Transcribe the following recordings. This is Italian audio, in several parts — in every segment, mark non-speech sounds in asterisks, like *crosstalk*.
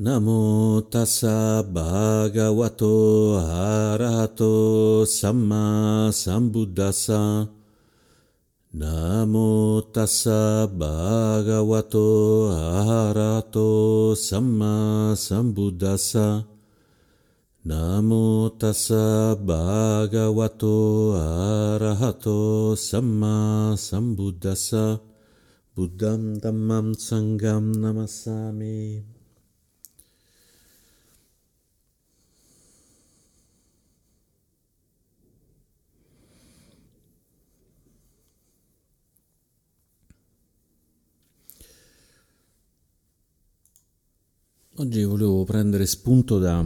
Namo tassa bhagavato arahato samma sambuddhassa. Namo tassa bhagavato arahato samma sambuddhassa. Namo tassa bhagavato arahato samma sambuddhassa. Buddham dhammam sangam namassami. Oggi volevo prendere spunto da,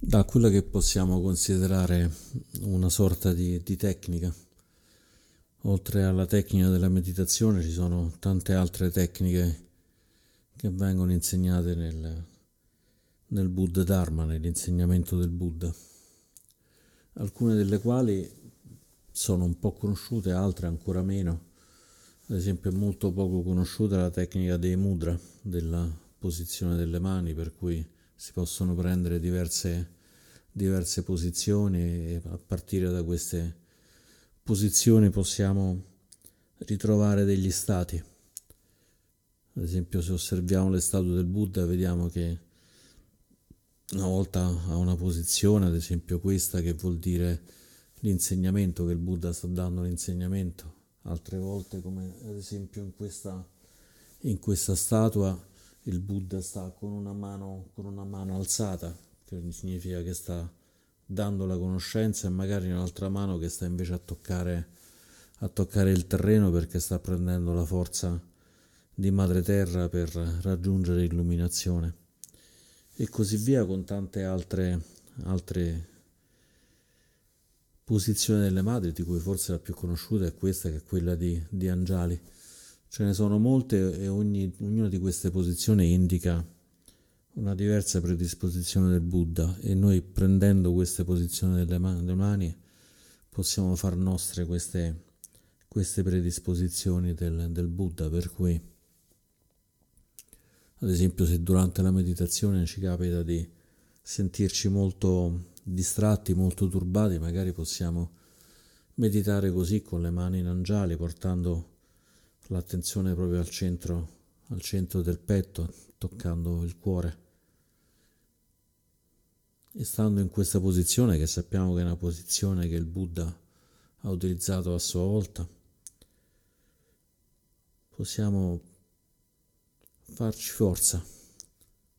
da quella che possiamo considerare una sorta di, di, tecnica. Oltre alla tecnica della meditazione ci sono tante altre tecniche che vengono insegnate nel, nel Buddha Dharma, nell'insegnamento del Buddha, alcune delle quali sono un po' conosciute, altre ancora meno. Ad esempio è molto poco conosciuta la tecnica dei mudra, della posizione delle mani, per cui si possono prendere diverse, diverse posizioni e a partire da queste posizioni possiamo ritrovare degli stati. Ad esempio se osserviamo le statue del Buddha vediamo che una volta ha una posizione, ad esempio questa che vuol dire l'insegnamento, che il Buddha sta dando l'insegnamento, altre volte come ad esempio in questa, in questa statua il Buddha sta con una mano, con una mano alzata, che significa che sta dando la conoscenza e magari un'altra mano che sta invece a toccare, a toccare il terreno perché sta prendendo la forza di madre terra per raggiungere l'illuminazione. E così via con tante altre, altre posizioni delle madri di cui forse la più conosciuta è questa che è quella di, di Anjali Ce ne sono molte e ogni, ognuna di queste posizioni indica una diversa predisposizione del Buddha e noi prendendo queste posizioni delle mani, delle mani possiamo far nostre queste, queste predisposizioni del, del Buddha, per cui ad esempio se durante la meditazione ci capita di sentirci molto distratti, molto turbati, magari possiamo meditare così con le mani in angiali, portando l'attenzione proprio al centro, al centro del petto, toccando il cuore. E stando in questa posizione, che sappiamo che è una posizione che il Buddha ha utilizzato a sua volta, possiamo farci forza,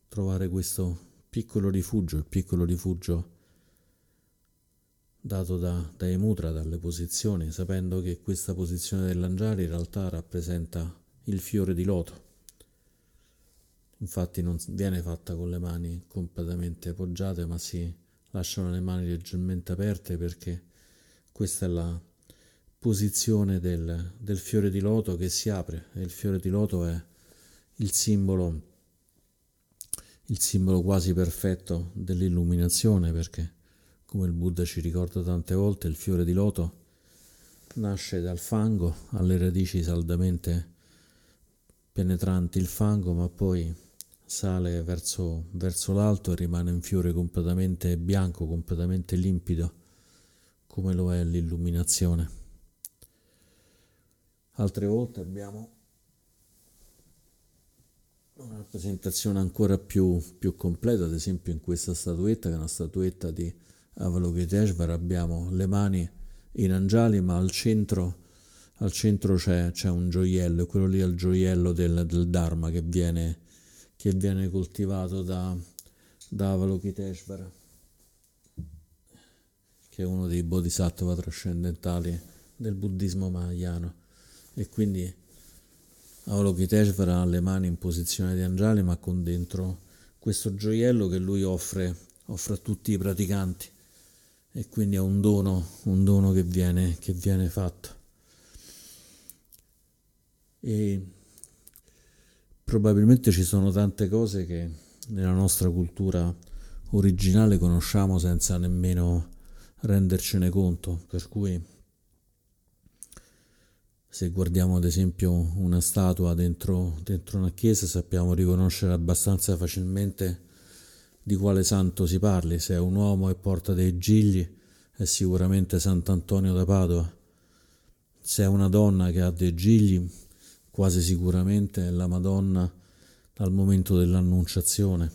trovare questo piccolo rifugio, il piccolo rifugio dato da, dai mudra, dalle posizioni, sapendo che questa posizione dell'angiale in realtà rappresenta il fiore di loto. Infatti non viene fatta con le mani completamente appoggiate, ma si lasciano le mani leggermente aperte perché questa è la posizione del, del fiore di loto che si apre e il fiore di loto è il simbolo, il simbolo quasi perfetto dell'illuminazione perché come il Buddha ci ricorda tante volte, il fiore di loto nasce dal fango, alle radici saldamente penetranti il fango, ma poi sale verso, verso l'alto e rimane un fiore completamente bianco, completamente limpido, come lo è l'illuminazione. Altre volte abbiamo una rappresentazione ancora più, più completa, ad esempio in questa statuetta, che è una statuetta di Avalokiteshvara abbiamo le mani in angiali, ma al centro, al centro c'è, c'è, un gioiello, quello lì è il gioiello del, del Dharma che viene, che viene coltivato da, da Avalokiteshvara, che è uno dei bodhisattva trascendentali del buddismo mahayana. E quindi Avalokiteshvara ha le mani in posizione di angiali, ma con dentro questo gioiello che lui offre, offre a tutti i praticanti e quindi è un dono, un dono che viene, che viene fatto. E probabilmente ci sono tante cose che nella nostra cultura originale conosciamo senza nemmeno rendercene conto, per cui Se guardiamo ad esempio una statua dentro, dentro una chiesa sappiamo riconoscere abbastanza facilmente di quale santo si parli, se è un uomo e porta dei gigli è sicuramente Sant'Antonio da Padova, se è una donna che ha dei gigli quasi sicuramente è la Madonna al momento dell'annunciazione.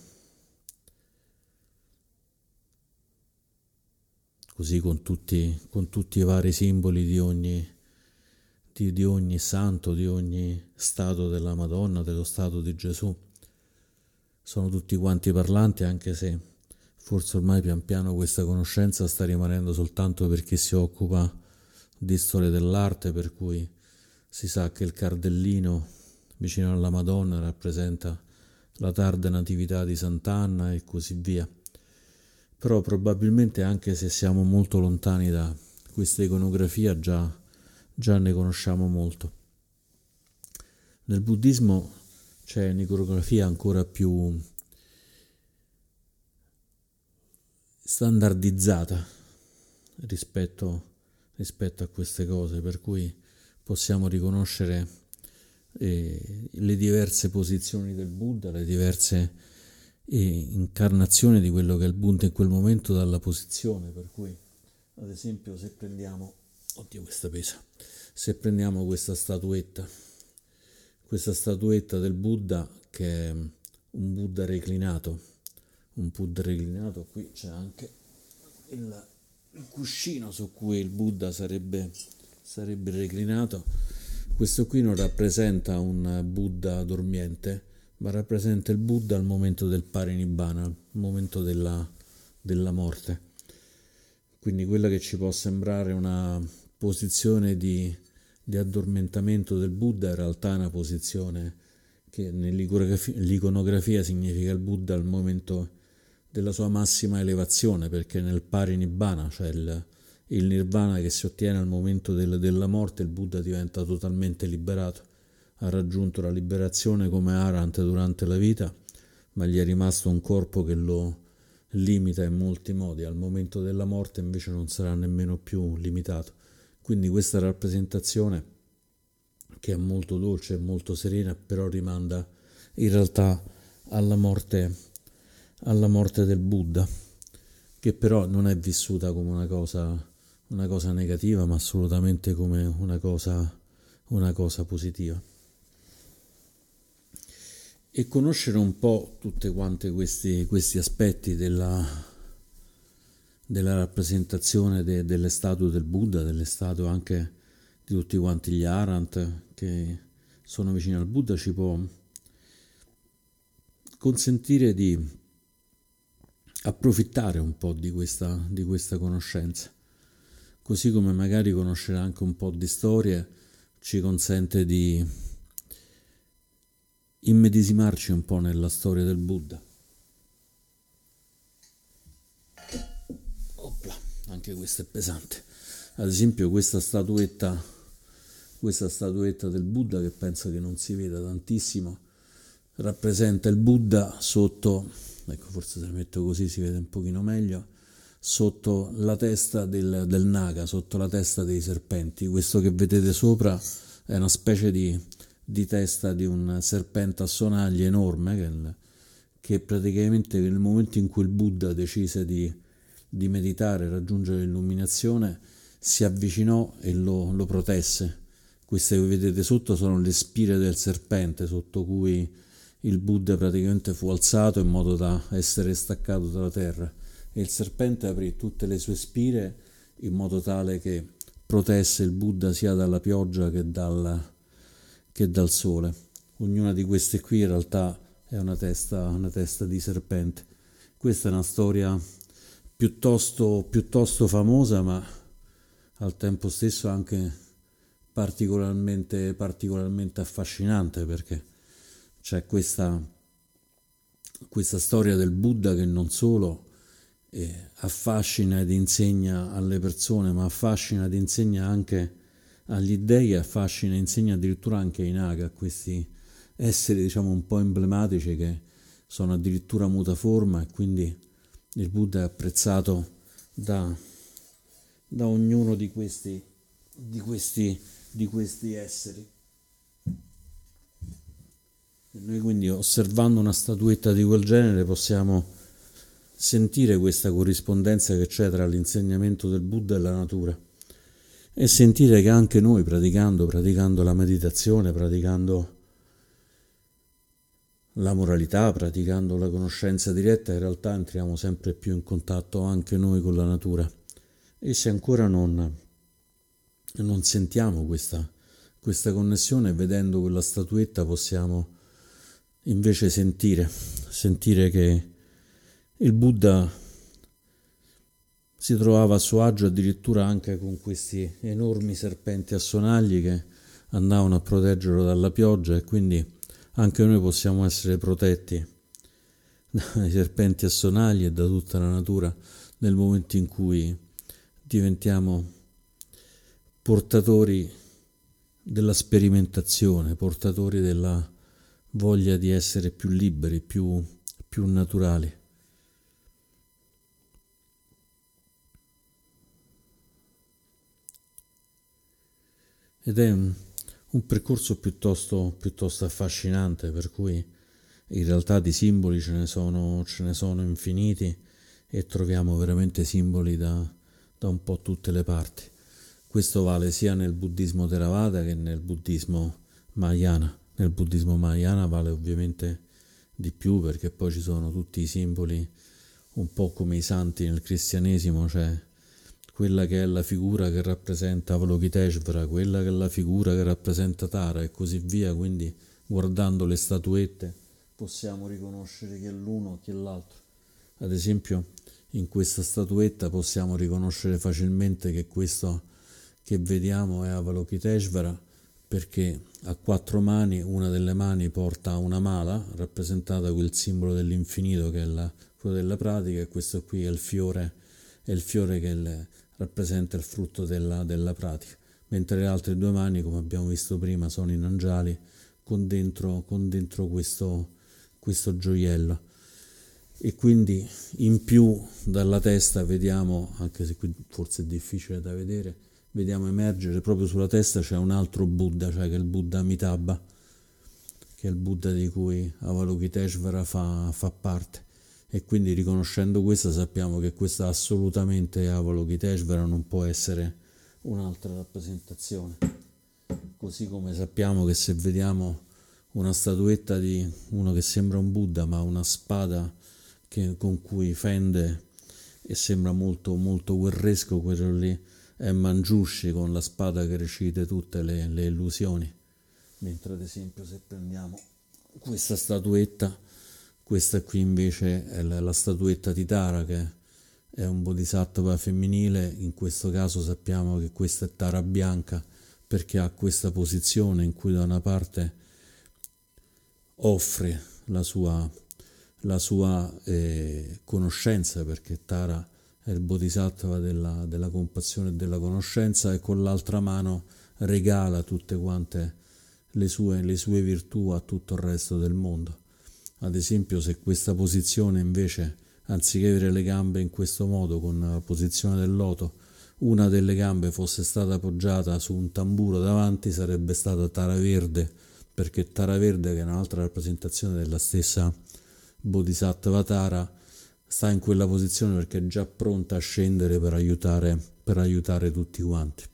Così con tutti, con tutti i vari simboli di ogni di, di ogni santo, di ogni stato della Madonna, dello stato di Gesù. Sono tutti quanti parlanti, anche se forse ormai pian piano questa conoscenza sta rimanendo soltanto per chi si occupa di storia dell'arte, per cui si sa che il cardellino vicino alla Madonna rappresenta la tarda natività di Sant'Anna e così via. Però probabilmente anche se siamo molto lontani da questa iconografia già già ne conosciamo molto. Nel buddismo c'è un'iconografia ancora più standardizzata rispetto, rispetto a queste cose, per cui possiamo riconoscere eh, le diverse posizioni del Buddha, le diverse eh, incarnazioni di quello che è il Buddha in quel momento dalla posizione, per cui ad esempio se prendiamo oddio questa pesa se prendiamo questa statuetta questa statuetta del Buddha che è un Buddha reclinato. Un Buddha reclinato qui c'è anche il, cuscino su cui il Buddha sarebbe, sarebbe reclinato. Questo qui non rappresenta un Buddha dormiente ma rappresenta il Buddha al momento del parinibbana al momento della, della morte. Quindi quella che ci può sembrare una posizione di, di addormentamento del Buddha in realtà è una posizione che nell'iconografia significa il Buddha al momento della sua massima elevazione, perché nel parinibbana, cioè il, il nirvana che si ottiene al momento del, della morte, il Buddha diventa totalmente liberato, ha raggiunto la liberazione come Arant durante la vita, ma gli è rimasto un corpo che lo limita in molti modi, al momento della morte invece non sarà nemmeno più limitato. Quindi questa rappresentazione, che è molto dolce e molto serena, però rimanda in realtà alla morte, alla morte del Buddha, che però non è vissuta come una cosa, una cosa negativa, ma assolutamente come una cosa, una cosa positiva. E conoscere un po' tutti quanti questi, questi aspetti della, della rappresentazione de, delle statue del Buddha, delle statue anche di tutti quanti gli Arant che sono vicini al Buddha, ci può consentire di approfittare un po' di questa, di questa conoscenza, così come magari conoscere anche un po' di storie ci consente di immedesimarci un po' nella storia del Buddha. Anche questo è pesante. Ad esempio questa statuetta, questa statuetta del Buddha che penso che non si veda tantissimo, rappresenta il Buddha sotto, ecco forse se la metto così si vede un pochino meglio, sotto la testa del, del naga, sotto la testa dei serpenti. Questo che vedete sopra è una specie di, di testa di un serpente a sonagli enorme che, che praticamente nel momento in cui il Buddha decise di di meditare, raggiungere l'illuminazione, si avvicinò e lo, lo protesse. Queste che vedete sotto sono le spire del serpente sotto cui il Buddha praticamente fu alzato in modo da essere staccato dalla terra e il serpente aprì tutte le sue spire in modo tale che protesse il Buddha sia dalla pioggia che dal, che dal sole. Ognuna di queste qui in realtà è una testa, una testa di serpente. Questa è una storia piuttosto, piuttosto famosa, ma al tempo stesso anche particolarmente, particolarmente affascinante perché c'è questa, questa storia del Buddha che non solo eh, affascina ed insegna alle persone, ma affascina ed insegna anche agli dei, affascina e insegna addirittura anche ai Naga, questi esseri diciamo un po' emblematici che sono addirittura mutaforma e quindi il Buddha è apprezzato da, da ognuno di questi, di, questi, di questi esseri. E noi quindi osservando una statuetta di quel genere possiamo sentire questa corrispondenza che c'è tra l'insegnamento del Buddha e la natura e sentire che anche noi praticando, praticando la meditazione, praticando la moralità, praticando la conoscenza diretta, in realtà entriamo sempre più in contatto anche noi con la natura. E se ancora non, non sentiamo questa, questa connessione, vedendo quella statuetta possiamo invece sentire, sentire che il Buddha si trovava a suo agio addirittura anche con questi enormi serpenti a sonagli che andavano a proteggerlo dalla pioggia e quindi anche noi possiamo essere protetti *laughs* dai serpenti a sonagli e da tutta la natura nel momento in cui diventiamo portatori della sperimentazione, portatori della voglia di essere più liberi, più, più naturali. Ed è un, percorso piuttosto, piuttosto, affascinante, per cui in realtà di simboli ce ne sono, ce ne sono infiniti e troviamo veramente simboli da, da un po' tutte le parti. Questo vale sia nel buddismo Theravada che nel buddismo Mahayana. Nel buddismo Mahayana vale ovviamente di più perché poi ci sono tutti i simboli un po' come i santi nel cristianesimo, cioè quella che è la figura che rappresenta Avalokiteshvara, quella che è la figura che rappresenta Tara e così via, quindi guardando le statuette possiamo riconoscere chi è l'uno, chi è l'altro. Ad esempio in questa statuetta possiamo riconoscere facilmente che questo che vediamo è Avalokiteshvara perché ha quattro mani, una delle mani porta una mala rappresentata quel simbolo dell'infinito che è la, quello della pratica e questo qui è il fiore, è il fiore che le, rappresenta il frutto della, della, pratica, mentre le altre due mani, come abbiamo visto prima, sono in angiali con dentro, con dentro questo, questo gioiello. E quindi in più dalla testa vediamo, anche se qui forse è difficile da vedere, vediamo emergere proprio sulla testa c'è un altro Buddha, cioè che è il Buddha Amitabha, che è il Buddha di cui Avalokiteshvara fa, fa parte e quindi riconoscendo questo sappiamo che questa assolutamente Avalokiteshvara non può essere un'altra rappresentazione. Così come sappiamo che se vediamo una statuetta di uno che sembra un Buddha ma una spada che, con cui fende e sembra molto, molto guerresco, quello lì è Manjushri con la spada che recite tutte le, le illusioni. Mentre ad esempio se prendiamo questa statuetta questa qui invece è la, la statuetta di Tara che è un bodhisattva femminile, in questo caso sappiamo che questa è Tara bianca perché ha questa posizione in cui da una parte offre la sua, la sua eh, conoscenza perché Tara è il bodhisattva della, della compassione e della conoscenza e con l'altra mano regala tutte quante le sue, le sue virtù a tutto il resto del mondo. Ad esempio, se questa posizione invece, anziché avere le gambe in questo modo, con la posizione del loto, una delle gambe fosse stata appoggiata su un tamburo davanti, sarebbe stata Tara Verde, perché Tara Verde, che è un'altra rappresentazione della stessa Bodhisattva Tara, sta in quella posizione perché è già pronta a scendere per aiutare, per aiutare tutti quanti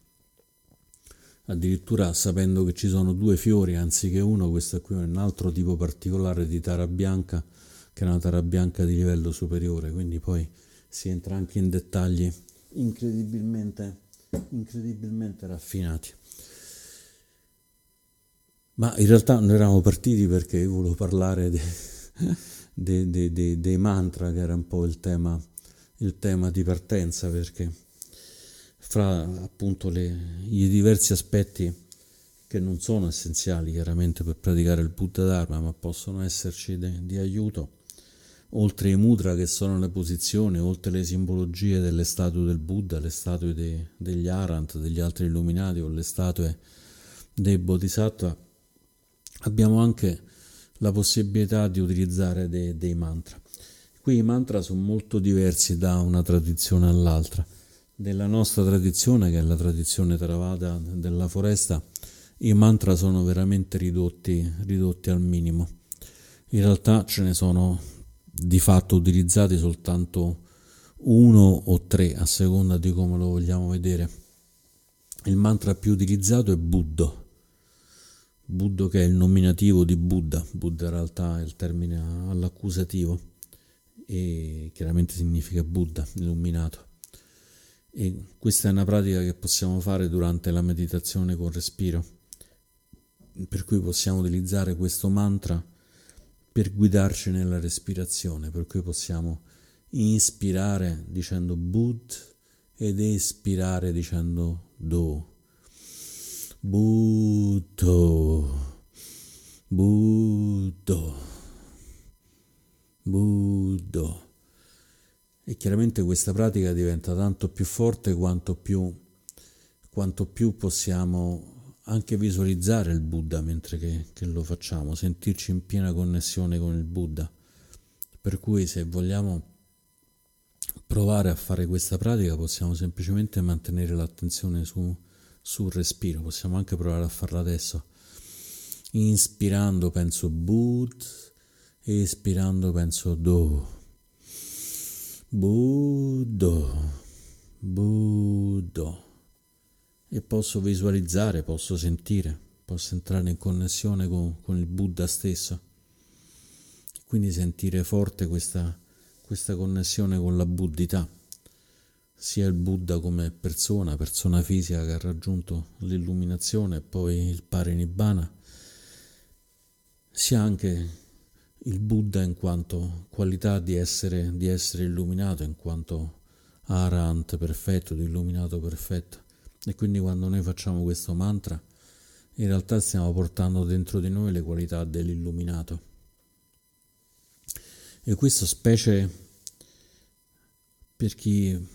addirittura sapendo che ci sono due fiori anziché uno, questo qui è un altro tipo particolare di tara bianca, che è una tara bianca di livello superiore, quindi poi si entra anche in dettagli incredibilmente, incredibilmente raffinati. Ma in realtà noi eravamo partiti perché io volevo parlare dei, dei, dei, dei mantra, che era un po' il tema, il tema di partenza, perché fra appunto le, i diversi aspetti che non sono essenziali chiaramente per praticare il Buddha Dharma, ma possono esserci de, di aiuto, oltre i mudra che sono le posizioni, oltre le simbologie delle statue del Buddha, le statue de, degli Arant, degli altri illuminati o le statue dei Bodhisattva, abbiamo anche la possibilità di utilizzare de, dei mantra. Qui i mantra sono molto diversi da una tradizione all'altra. Nella nostra tradizione, che è la tradizione Theravada della foresta, i mantra sono veramente ridotti, ridotti al minimo. In realtà ce ne sono di fatto utilizzati soltanto uno o tre a seconda di come lo vogliamo vedere. Il mantra più utilizzato è Buddha. Buddha che è il nominativo di Buddha, Buddha in realtà è il termine all'accusativo e chiaramente significa Buddha, illuminato. E questa è una pratica che possiamo fare durante la meditazione con respiro, per cui possiamo utilizzare questo mantra per guidarci nella respirazione, per cui possiamo inspirare dicendo Bud ed espirare dicendo Do. Buddho, Buddho, Buddho. E chiaramente questa pratica diventa tanto più forte quanto più, quanto più possiamo anche visualizzare il Buddha mentre che, che lo facciamo, sentirci in piena connessione con il Buddha. Per cui se vogliamo provare a fare questa pratica possiamo semplicemente mantenere l'attenzione su, sul respiro, possiamo anche provare a farla adesso. Inspirando penso Bud, espirando penso Do. Buddho, Buddho. E posso visualizzare, posso sentire, posso entrare in connessione con, con il Buddha stesso. Quindi sentire forte questa, questa connessione con la buddhità, sia il Buddha come persona, persona fisica che ha raggiunto l'illuminazione e poi il Parinibbana, sia anche il Buddha in quanto qualità di essere, di essere illuminato, in quanto Arahant perfetto, di illuminato perfetto. E quindi quando noi facciamo questo mantra, in realtà stiamo portando dentro di noi le qualità dell'illuminato. E questo specie per chi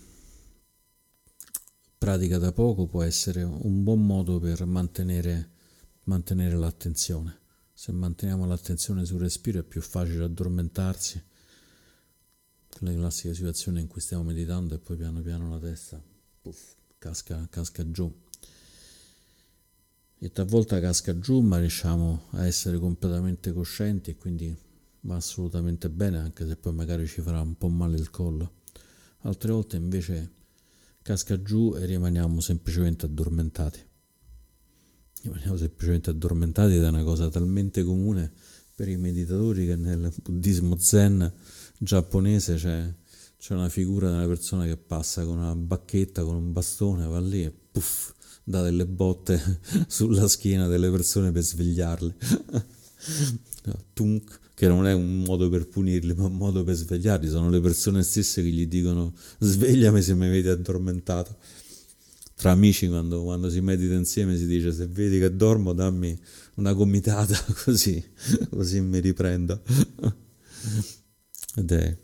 pratica da poco può essere un buon modo per mantenere, mantenere l'attenzione. Se manteniamo l'attenzione sul respiro è più facile addormentarsi. Le classiche situazioni in cui stiamo meditando e poi piano piano la testa puff, casca, casca giù. E talvolta casca giù, ma riusciamo a essere completamente coscienti e quindi va assolutamente bene, anche se poi magari ci farà un po' male il collo. Altre volte invece casca giù e rimaniamo semplicemente addormentati rimaniamo semplicemente addormentati ed è una cosa talmente comune per i meditatori che nel buddismo zen giapponese c'è, c'è una figura della persona che passa con una bacchetta, con un bastone, va lì e puff, dà delle botte *laughs* sulla schiena delle persone per svegliarle. *laughs* Tunk, che non è un modo per punirli, ma un modo per svegliarli. Sono le persone stesse che gli dicono svegliami se mi vedi addormentato tra amici quando, quando, si medita insieme si dice se vedi che dormo dammi una gomitata *laughs* così, così mi riprendo. Ed è,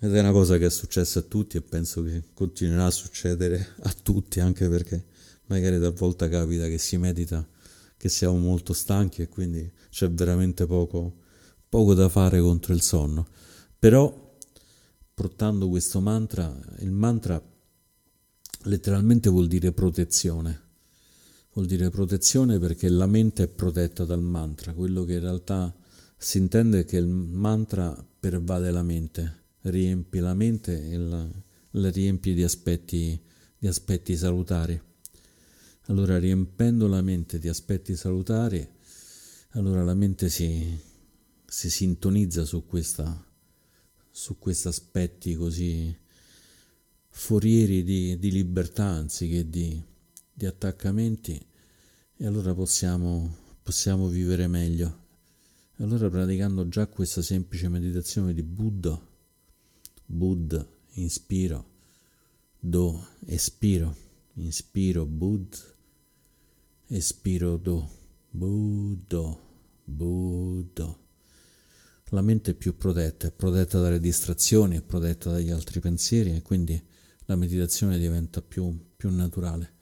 ed è una cosa che è successa a tutti e penso che continuerà a succedere a tutti anche perché magari talvolta capita che si medita che siamo molto stanchi e quindi c'è veramente poco, poco da fare contro il sonno. Però portando questo mantra, il mantra letteralmente vuol dire protezione. Vuol dire protezione perché la mente è protetta dal mantra. Quello che in realtà si intende è che il mantra pervade la mente, riempie la mente e la, la riempie di aspetti, di aspetti salutari. Allora riempendo la mente di aspetti salutari, allora la mente si, si sintonizza su, questa, su questi aspetti così forieri di, di libertà anziché di, di attaccamenti e allora possiamo, possiamo vivere meglio. Allora praticando già questa semplice meditazione di Buddha, Buddha, inspiro, Do, espiro, inspiro, Bud, espiro, Do, Buddha, Buddha. La mente è più protetta, è protetta dalle distrazioni, è protetta dagli altri pensieri e quindi la meditazione diventa più, più naturale.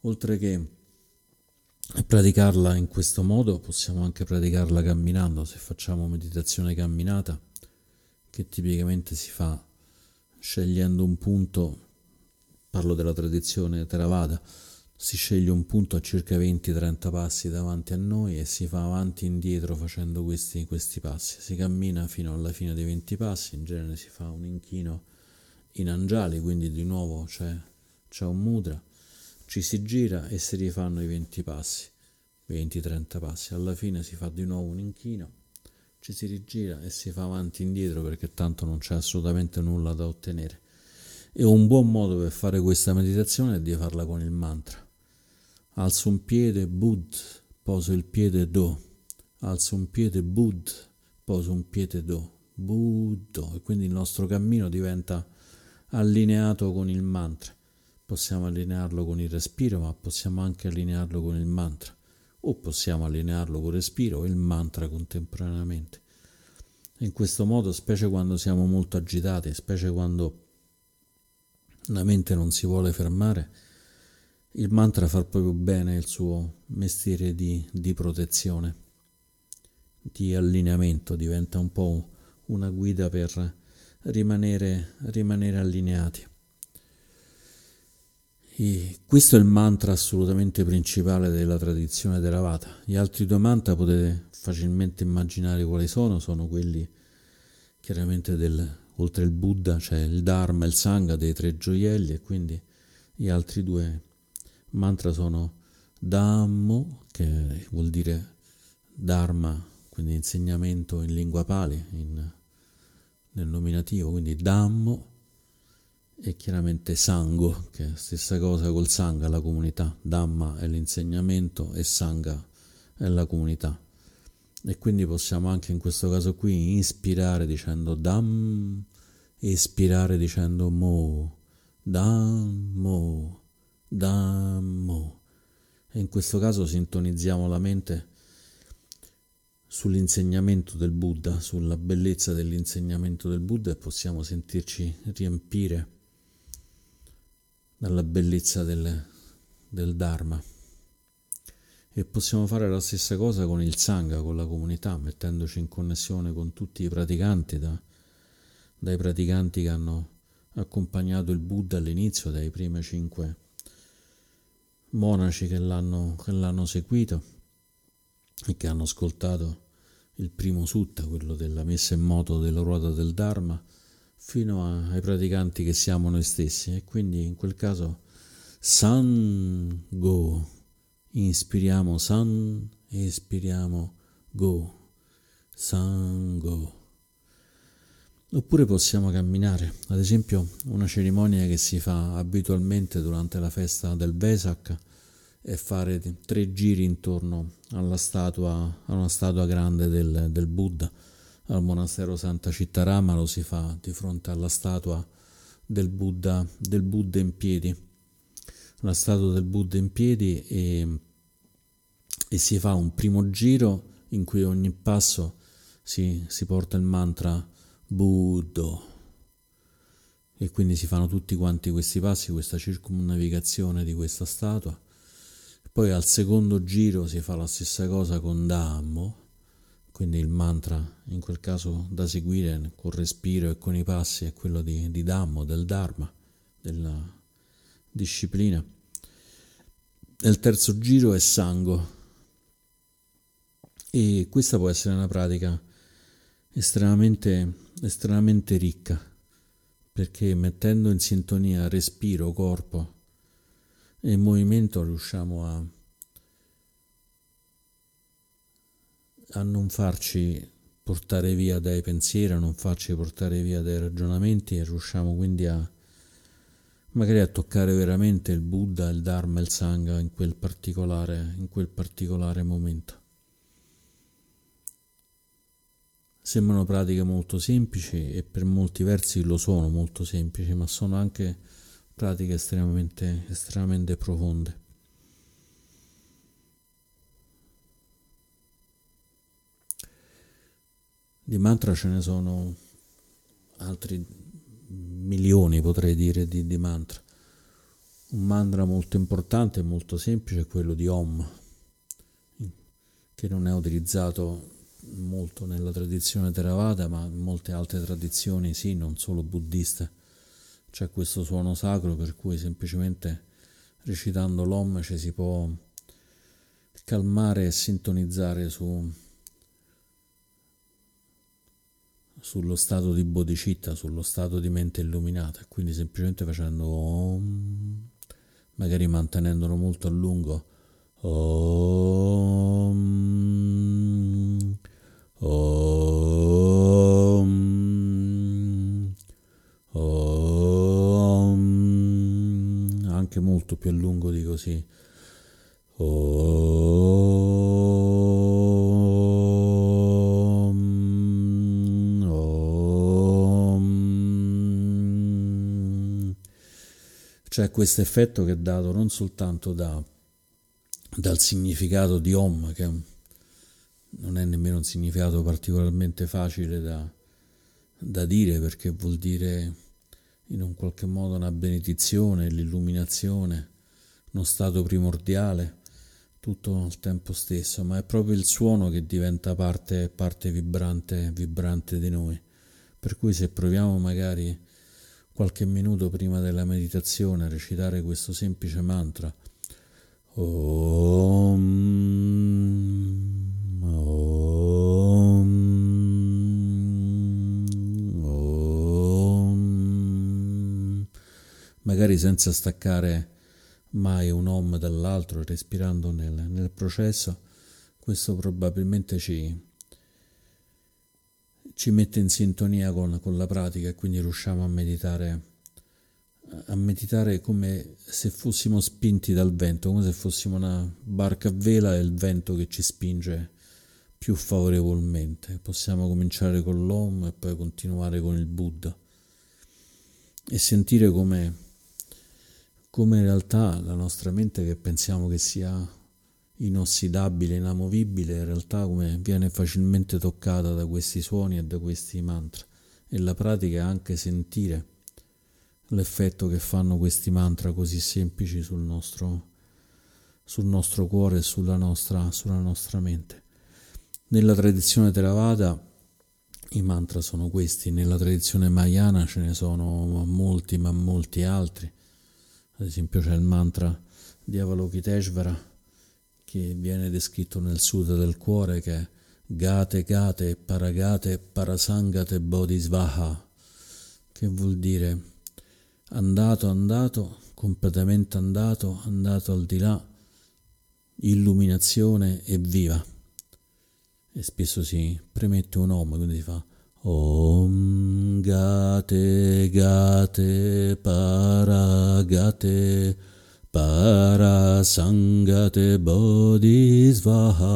Oltre che praticarla in questo modo, possiamo anche praticarla camminando, se facciamo meditazione camminata, che tipicamente si fa scegliendo un punto, parlo della tradizione Theravada, si sceglie un punto a circa 20-30 passi davanti a noi e si fa avanti e indietro facendo questi, questi passi. Si cammina fino alla fine dei 20 passi, in genere si fa un inchino in angiali, quindi di nuovo c'è, c'è un mudra, ci si gira e si rifanno i 20 passi, 20-30 passi. Alla fine si fa di nuovo un inchino, ci si rigira e si fa avanti e indietro perché tanto non c'è assolutamente nulla da ottenere. E un buon modo per fare questa meditazione è di farla con il mantra alzo un piede Bud, poso il piede Do, alzo un piede Bud, poso un piede Do, Buddo, e quindi il nostro cammino diventa allineato con il mantra. Possiamo allinearlo con il respiro, ma possiamo anche allinearlo con il mantra, o possiamo allinearlo con il respiro e il mantra contemporaneamente. In questo modo, specie quando siamo molto agitati, specie quando la mente non si vuole fermare, il mantra fa proprio bene il suo mestiere di, di protezione, di allineamento, diventa un po' una guida per rimanere, rimanere allineati. E questo è il mantra assolutamente principale della tradizione Theravada. Gli altri due mantra potete facilmente immaginare quali sono, sono quelli chiaramente del, oltre il Buddha c'è il Dharma e il Sangha dei tre gioielli e quindi gli altri due mantra sono Dhammo, che vuol dire Dharma, quindi insegnamento in lingua pali, in, nel nominativo, quindi Dhammo, e chiaramente Sango, che è la stessa cosa col Sangha, la comunità. Dhamma è l'insegnamento e Sangha è la comunità. E quindi possiamo anche in questo caso qui ispirare dicendo Dham, espirare dicendo Mo, Dhammo. Dhammo. E in questo caso sintonizziamo la mente sull'insegnamento del Buddha, sulla bellezza dell'insegnamento del Buddha e possiamo sentirci riempire dalla bellezza del, del Dharma. E possiamo fare la stessa cosa con il Sangha, con la comunità, mettendoci in connessione con tutti i praticanti, da, dai praticanti che hanno accompagnato il Buddha all'inizio, dai primi cinque monaci che l'hanno, che l'hanno seguito e che hanno ascoltato il primo sutta, quello della messa in moto della ruota del Dharma, fino a, ai praticanti che siamo noi stessi. E quindi in quel caso San Go, inspiriamo San, espiriamo Go, San Go. Oppure possiamo camminare, ad esempio una cerimonia che si fa abitualmente durante la festa del Vesak è fare tre giri intorno alla statua, a una statua grande del, del Buddha. Al monastero Santa Cittarama lo si fa di fronte alla statua del Buddha, del Buddha in piedi, la statua del Buddha in piedi e, e si fa un primo giro in cui ogni passo si, si porta il mantra Buddo. E quindi si fanno tutti quanti questi passi, questa circumnavigazione di questa statua. Poi al secondo giro si fa la stessa cosa con Dhammo, quindi il mantra in quel caso da seguire col respiro e con i passi è quello di, di Dhammo, del Dharma, della disciplina. E il terzo giro è Sango. E questa può essere una pratica estremamente estremamente ricca, perché mettendo in sintonia respiro, corpo e movimento riusciamo a, a non farci portare via dai pensieri, a non farci portare via dai ragionamenti e riusciamo quindi a magari a toccare veramente il Buddha, il Dharma, il Sangha in quel particolare, in quel particolare momento. Sembrano pratiche molto semplici e per molti versi lo sono molto semplici, ma sono anche pratiche estremamente, estremamente profonde. Di mantra ce ne sono altri milioni, potrei dire, di, di mantra. Un mantra molto importante e molto semplice è quello di Om, che non è utilizzato molto nella tradizione Theravada, ma in molte altre tradizioni sì, non solo buddiste. C'è questo suono sacro per cui semplicemente recitando l'Om ci si può calmare e sintonizzare su, sullo stato di bodhicitta, sullo stato di mente illuminata, quindi semplicemente facendo Om, magari mantenendolo molto a lungo. Om, Om, Om, anche molto più a lungo di così. Om, Om. C'è questo effetto che è dato non soltanto da, dal significato di Om, che non è nemmeno un significato particolarmente facile da, da dire perché vuol dire in un qualche modo una benedizione, l'illuminazione, uno stato primordiale tutto al tempo stesso, ma è proprio il suono che diventa parte, parte vibrante, vibrante di noi. Per cui se proviamo magari qualche minuto prima della meditazione a recitare questo semplice mantra, Om, magari senza staccare mai un om dall'altro, respirando nel, nel processo, questo probabilmente ci, ci mette in sintonia con, con, la pratica e quindi riusciamo a meditare, a meditare come se fossimo spinti dal vento, come se fossimo una barca a vela e il vento che ci spinge più favorevolmente. Possiamo cominciare con l'Om e poi continuare con il Buddha e sentire come come in realtà la nostra mente che pensiamo che sia inossidabile, inamovibile, in realtà come viene facilmente toccata da questi suoni e da questi mantra. E la pratica è anche sentire l'effetto che fanno questi mantra così semplici sul nostro, sul nostro cuore e sulla nostra, sulla nostra mente. Nella tradizione Theravada i mantra sono questi, nella tradizione Mayana ce ne sono molti, ma molti altri ad esempio c'è il mantra di Avalokiteshvara che viene descritto nel Sutta del cuore che è Gate Gate Paragate Parasangate Bodhisvaha che vuol dire andato andato completamente andato andato al di là illuminazione e viva. E spesso si premette un om quindi si fa Om Gate Gate Paragate Parasangate Bodhisvaha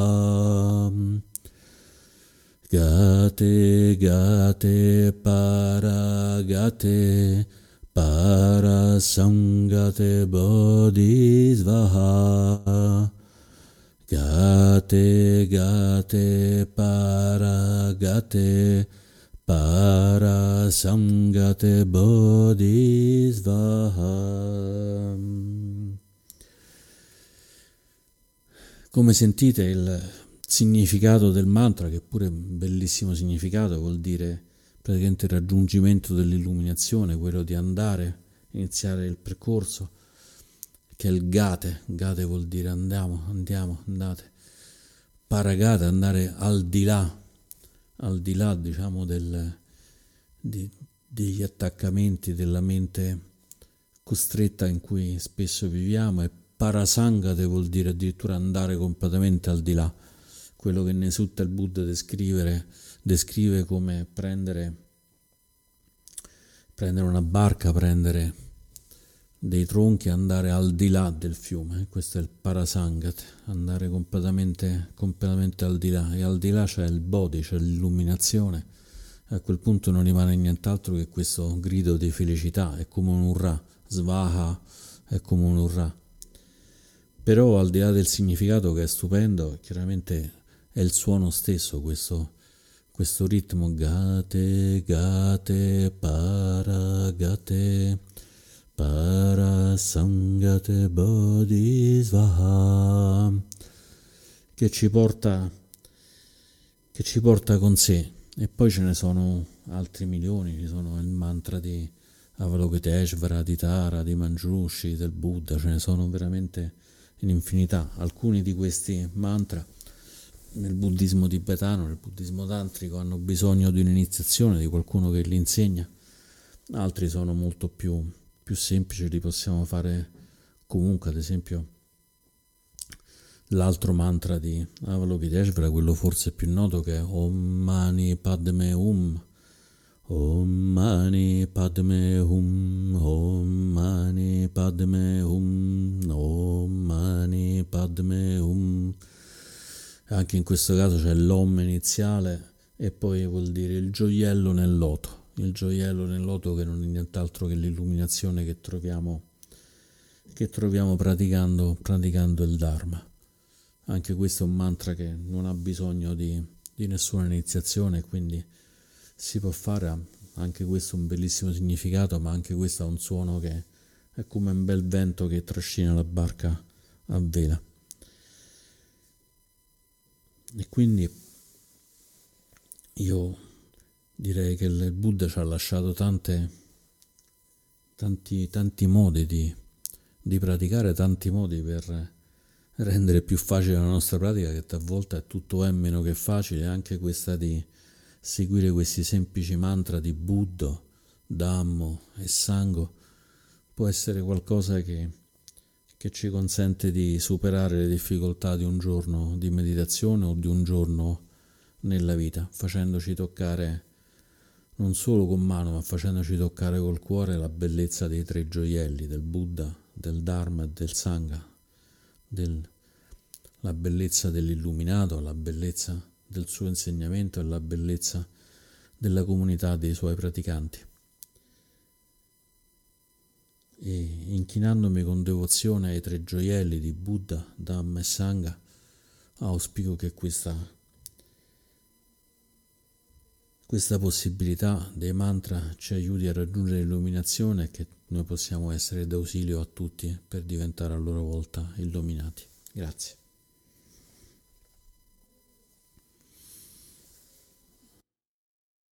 Gate Gate Paragate Parasangate Bodhisvaha Gate Gate Paragate Parasangate Bodhisvaha. Come sentite il significato del mantra, che pure è un bellissimo significato, vuol dire praticamente il raggiungimento dell'illuminazione, quello di andare, iniziare il percorso, che è il gate, gate vuol dire andiamo, andiamo, andate, paragate, andare al di là al di là diciamo del, di, degli attaccamenti della mente costretta in cui spesso viviamo e parasangate vuol dire addirittura andare completamente al di là. Quello che ne Sutta il Buddha descrive come prendere, prendere una barca, prendere dei tronchi andare al di là del fiume, questo è il Parasangat, andare completamente, completamente al di là, e al di là c'è il Bodhi, c'è l'illuminazione, a quel punto non rimane nient'altro che questo grido di felicità, è come un urrà, svaha, è come un urrà. Però al di là del significato che è stupendo, chiaramente è il suono stesso questo, questo ritmo gate, gate, para, gate Parasangate Bodhisvaha che ci porta che ci porta con sé e poi ce ne sono altri milioni ci sono il mantra di Avalokiteshvara, di Tara, di Manjushri, del Buddha, ce ne sono veramente in infinità. Alcuni di questi mantra nel buddismo tibetano, nel buddismo tantrico hanno bisogno di un'iniziazione, di qualcuno che li insegna, altri sono molto più, più semplici, li possiamo fare comunque, ad esempio l'altro mantra di Avalokiteshvara, quello forse più noto che è Om Mani Padme Hum, Om Mani Padme Hum, Om Mani Padme Hum, Om Mani Padme Hum. Anche in questo caso c'è l'Om iniziale e poi vuol dire il gioiello nel loto. Il gioiello nel loto che non è nient'altro che l'illuminazione che troviamo, che troviamo praticando, praticando il Dharma. Anche questo è un mantra che non ha bisogno di, di nessuna iniziazione, quindi si può fare anche questo un bellissimo significato, ma anche questo ha un suono che è come un bel vento che trascina la barca a vela. E quindi io direi che il Buddha ci ha lasciato tante, tanti, tanti modi di, di praticare, tanti modi per rendere più facile la nostra pratica, che talvolta è tutto è meno che facile, anche questa di seguire questi semplici mantra di Buddha, Dhammo e Sango può essere qualcosa che, che ci consente di superare le difficoltà di un giorno di meditazione o di un giorno nella vita, facendoci toccare non solo con mano, ma facendoci toccare col cuore la bellezza dei tre gioielli, del Buddha, del Dharma e del Sangha, del, la bellezza dell'illuminato, la bellezza del suo insegnamento e la bellezza della comunità dei suoi praticanti. E inchinandomi con devozione ai tre gioielli di Buddha, Dhamma e Sangha, auspico che questa, questa possibilità dei mantra ci aiuti a raggiungere l'illuminazione che noi possiamo essere d'ausilio a tutti per diventare a loro volta illuminati. Grazie.